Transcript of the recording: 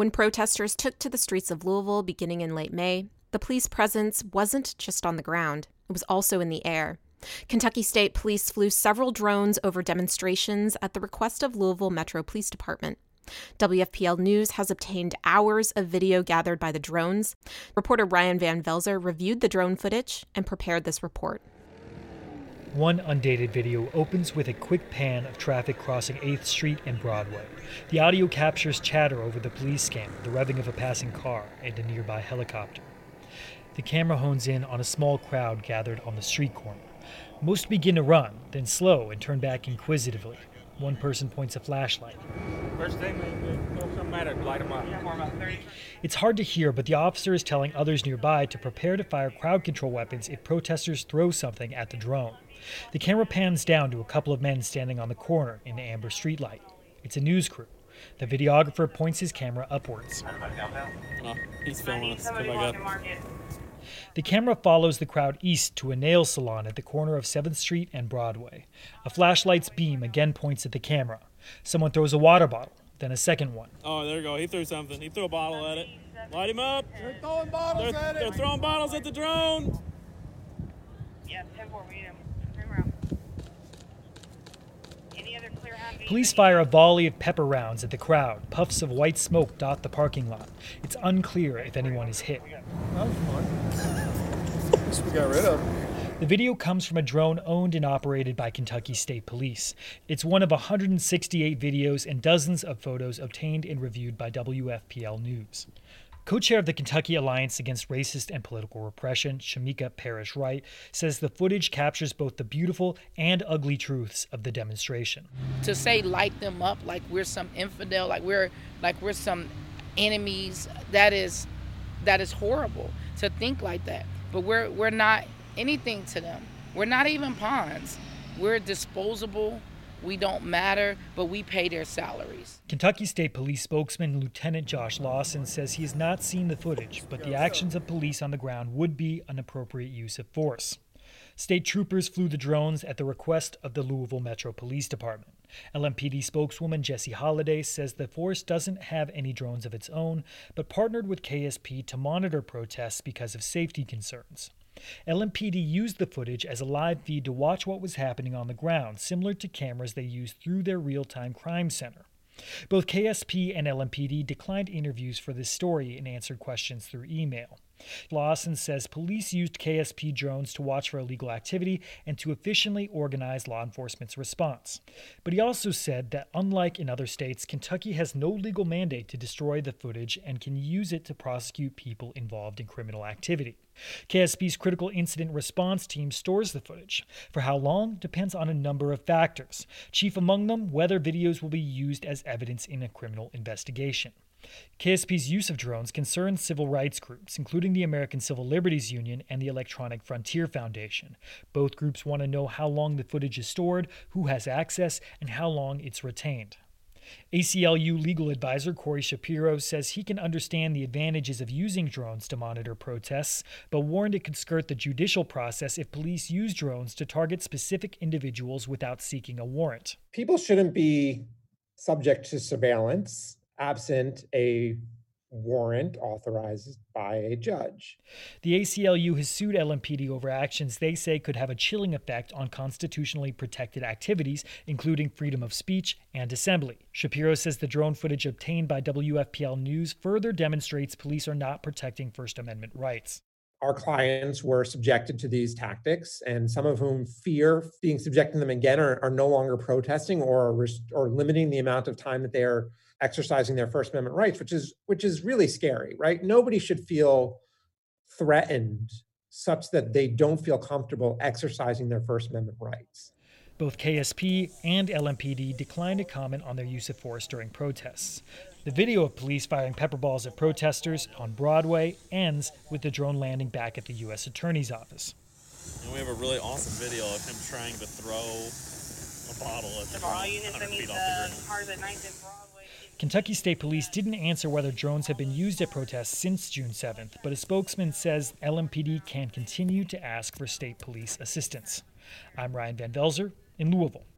When protesters took to the streets of Louisville beginning in late May, the police presence wasn't just on the ground, it was also in the air. Kentucky State Police flew several drones over demonstrations at the request of Louisville Metro Police Department. WFPL News has obtained hours of video gathered by the drones. Reporter Ryan Van Velzer reviewed the drone footage and prepared this report. One undated video opens with a quick pan of traffic crossing 8th Street and Broadway. The audio captures chatter over the police scanner, the revving of a passing car, and a nearby helicopter. The camera hones in on a small crowd gathered on the street corner. Most begin to run, then slow and turn back inquisitively. One person points a flashlight. First thing, something matter, light them up. It's hard to hear, but the officer is telling others nearby to prepare to fire crowd control weapons if protesters throw something at the drone. The camera pans down to a couple of men standing on the corner in the amber streetlight. It's a news crew. The videographer points his camera upwards. No, he's filming us. Come back up. The camera follows the crowd east to a nail salon at the corner of 7th Street and Broadway. A flashlight's beam again points at the camera. Someone throws a water bottle, then a second one. Oh, there you go. He threw something. He threw a bottle at it. Light him up. They're throwing bottles They're, at they're throwing bottles at the drone. Yeah, 10 4, we need him around. Any other clear hand? Police fire a volley of pepper rounds at the crowd. Puffs of white smoke dot the parking lot. It's unclear if anyone is hit. That was fun. We got rid of. The video comes from a drone owned and operated by Kentucky State Police. It's one of 168 videos and dozens of photos obtained and reviewed by WFPL News. Co chair of the Kentucky Alliance Against Racist and Political Repression, Shameka Parrish Wright, says the footage captures both the beautiful and ugly truths of the demonstration. to say light them up like we're some infidel, like we're like we're some enemies, that is that is horrible to think like that. But we're we're not anything to them. We're not even pawns. We're disposable. We don't matter, but we pay their salaries. Kentucky State Police spokesman Lieutenant Josh Lawson says he has not seen the footage, but the actions of police on the ground would be an appropriate use of force. State troopers flew the drones at the request of the Louisville Metro Police Department. LMPD spokeswoman Jessie Halladay says the force doesn't have any drones of its own, but partnered with KSP to monitor protests because of safety concerns. LMPD used the footage as a live feed to watch what was happening on the ground, similar to cameras they use through their real time crime center. Both KSP and LMPD declined interviews for this story and answered questions through email. Lawson says police used KSP drones to watch for illegal activity and to efficiently organize law enforcement's response. But he also said that, unlike in other states, Kentucky has no legal mandate to destroy the footage and can use it to prosecute people involved in criminal activity. KSP's critical incident response team stores the footage. For how long depends on a number of factors, chief among them whether videos will be used as evidence in a criminal investigation. KSP's use of drones concerns civil rights groups, including the American Civil Liberties Union and the Electronic Frontier Foundation. Both groups want to know how long the footage is stored, who has access, and how long it's retained. ACLU legal advisor Corey Shapiro says he can understand the advantages of using drones to monitor protests, but warned it could skirt the judicial process if police use drones to target specific individuals without seeking a warrant. people shouldn't be subject to surveillance absent a warrant authorized by a judge. The ACLU has sued LMPD over actions they say could have a chilling effect on constitutionally protected activities, including freedom of speech and assembly. Shapiro says the drone footage obtained by WFPL News further demonstrates police are not protecting First Amendment rights. Our clients were subjected to these tactics, and some of whom fear being subjected to them again are, are no longer protesting or rest- or limiting the amount of time that they are exercising their First Amendment rights, which is which is really scary, right? Nobody should feel threatened such that they don't feel comfortable exercising their First Amendment rights. Both KSP and LMPD declined to comment on their use of force during protests. The video of police firing pepper balls at protesters on Broadway ends with the drone landing back at the U.S. Attorney's Office. And we have a really awesome video of him trying to throw a bottle at the For all drone units 100 that need the the ground. cars at Broadway. Kentucky State Police didn't answer whether drones have been used at protests since June 7th, but a spokesman says LMPD can continue to ask for state police assistance. I'm Ryan Van Velzer in Louisville.